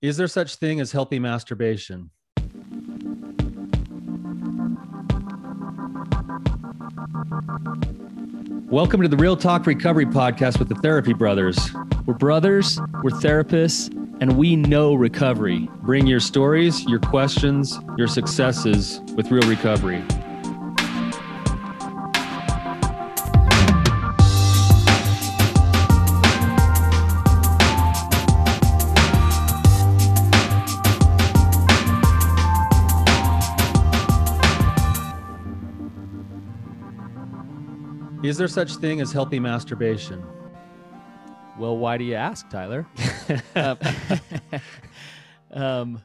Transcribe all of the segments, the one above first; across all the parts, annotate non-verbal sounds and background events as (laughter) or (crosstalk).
Is there such thing as healthy masturbation? Welcome to the Real Talk Recovery Podcast with the Therapy Brothers. We're brothers, we're therapists, and we know recovery. Bring your stories, your questions, your successes with real recovery. Is there such thing as healthy masturbation? Well, why do you ask, Tyler? (laughs) um, (laughs) um,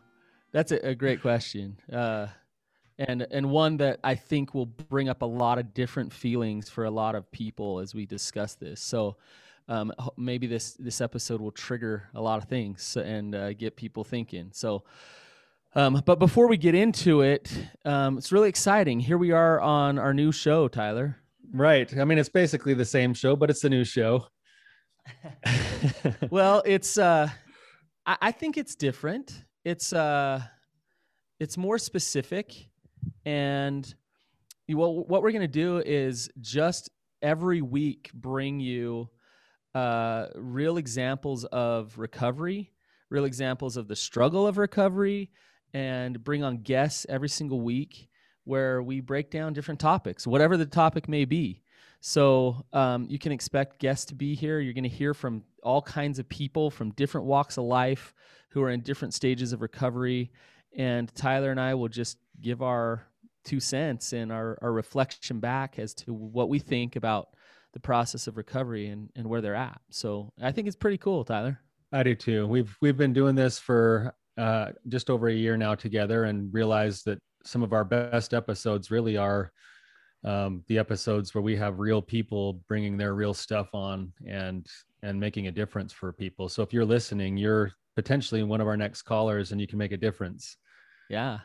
that's a, a, great question, uh, and and one that I think will bring up a lot of different feelings for a lot of people as we discuss this. So. Um, maybe this this episode will trigger a lot of things and uh, get people thinking. So, um, but before we get into it, um, it's really exciting. Here we are on our new show, Tyler. Right. I mean, it's basically the same show, but it's a new show. (laughs) well, it's uh I, I think it's different. It's uh it's more specific and well, what we're going to do is just every week bring you uh, real examples of recovery, real examples of the struggle of recovery, and bring on guests every single week where we break down different topics, whatever the topic may be. So um, you can expect guests to be here. You're going to hear from all kinds of people from different walks of life who are in different stages of recovery. And Tyler and I will just give our two cents and our, our reflection back as to what we think about the process of recovery and, and where they're at. So I think it's pretty cool, Tyler. I do too. We've we've been doing this for uh, just over a year now together, and realized that some of our best episodes really are um, the episodes where we have real people bringing their real stuff on and and making a difference for people. So if you're listening, you're potentially one of our next callers, and you can make a difference. Yeah.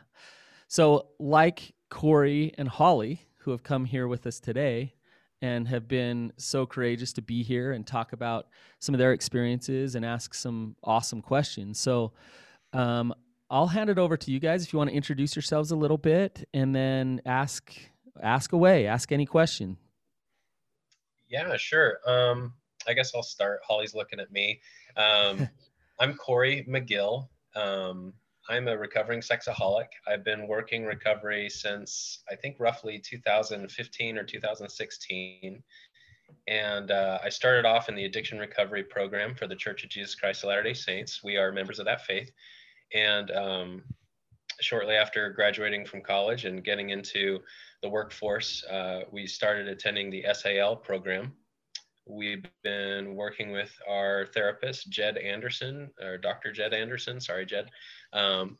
So like Corey and Holly, who have come here with us today and have been so courageous to be here and talk about some of their experiences and ask some awesome questions. So um, I'll hand it over to you guys if you want to introduce yourselves a little bit and then ask ask away, ask any question. Yeah, sure. Um, I guess I'll start. Holly's looking at me. Um, (laughs) I'm Corey McGill. Um, I'm a recovering sexaholic. I've been working recovery since I think roughly 2015 or 2016. And uh, I started off in the addiction recovery program for the Church of Jesus Christ of Latter day Saints. We are members of that faith. And um, shortly after graduating from college and getting into the workforce, uh, we started attending the SAL program. We've been working with our therapist, Jed Anderson, or Dr. Jed Anderson. Sorry, Jed. Um,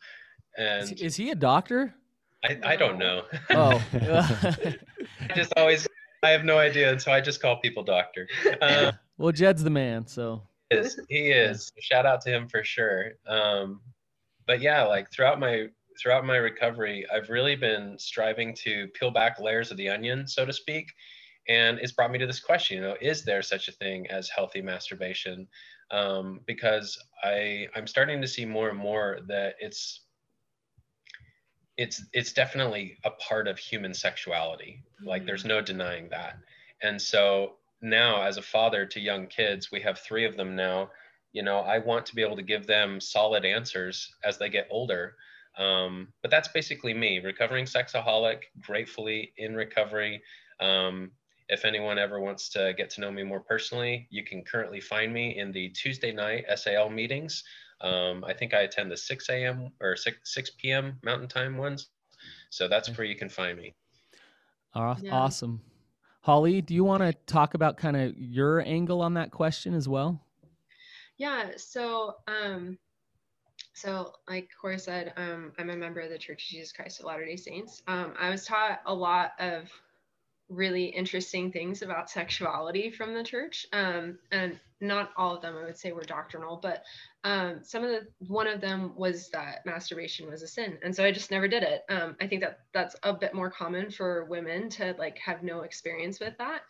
and is, is, he a doctor? I, I don't know. Oh, I (laughs) (laughs) just always, I have no idea. And so I just call people doctor. Uh, well, Jed's the man. So he is. He is. Shout out to him for sure. Um, but yeah, like throughout my throughout my recovery, I've really been striving to peel back layers of the onion, so to speak. And it's brought me to this question, you know, is there such a thing as healthy masturbation? Um, because I I'm starting to see more and more that it's it's it's definitely a part of human sexuality. Like there's no denying that. And so now as a father to young kids, we have three of them now you know i want to be able to give them solid answers as they get older. Um, but that's basically me recovering sexaholic gratefully in recovery. Um, if anyone ever wants to get to know me more personally you can currently find me in the tuesday night sal meetings. Um, i think i attend the 6 a.m or 6, 6 p.m mountain time ones. So that's where you can find me. Awesome. Holly do you want to talk about kind of your angle on that question as well yeah. So, um, so like Corey said, um, I'm a member of the Church of Jesus Christ of Latter-day Saints. Um, I was taught a lot of really interesting things about sexuality from the church. Um, and not all of them, I would say, were doctrinal, but um, some of the one of them was that masturbation was a sin, and so I just never did it. Um, I think that that's a bit more common for women to like have no experience with that.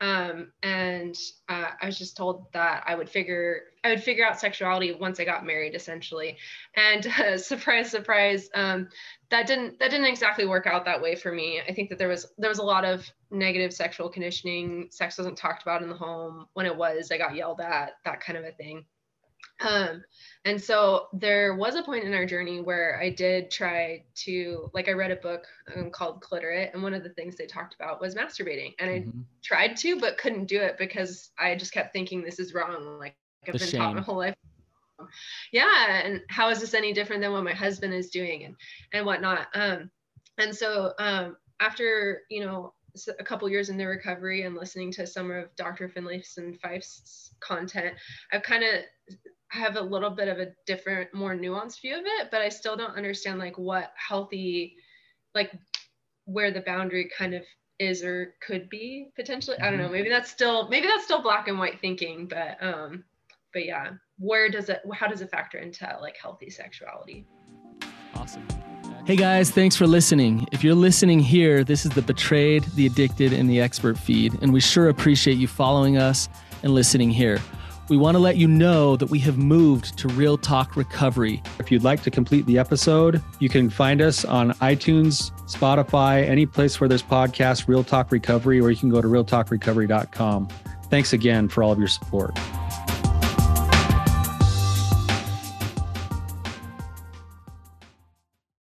Um, and uh, I was just told that I would figure I would figure out sexuality once I got married, essentially. And (laughs) uh, surprise, surprise, um, that didn't that didn't exactly work out that way for me. I think that there was there was a lot of negative sexual conditioning. Sex wasn't talked about in the home. When it was, I got yelled at, that kind of a thing. Um, and so there was a point in our journey where I did try to, like, I read a book um, called Cliterate, and one of the things they talked about was masturbating. And mm-hmm. I tried to, but couldn't do it because I just kept thinking this is wrong. Like, I've the been shame. taught my whole life. Yeah. And how is this any different than what my husband is doing and, and whatnot? Um, and so um, after, you know, a couple years in the recovery and listening to some of Dr. Finlayson Fife's content, I've kind of have a little bit of a different, more nuanced view of it, but I still don't understand like what healthy, like where the boundary kind of is or could be potentially. I don't know. Mm-hmm. Maybe that's still maybe that's still black and white thinking, but um, but yeah, where does it? How does it factor into like healthy sexuality? Awesome. Hey guys, thanks for listening. If you're listening here, this is the Betrayed, the Addicted, and the Expert feed, and we sure appreciate you following us and listening here we want to let you know that we have moved to Real Talk Recovery. If you'd like to complete the episode, you can find us on iTunes, Spotify, any place where there's podcasts, Real Talk Recovery, or you can go to realtalkrecovery.com. Thanks again for all of your support.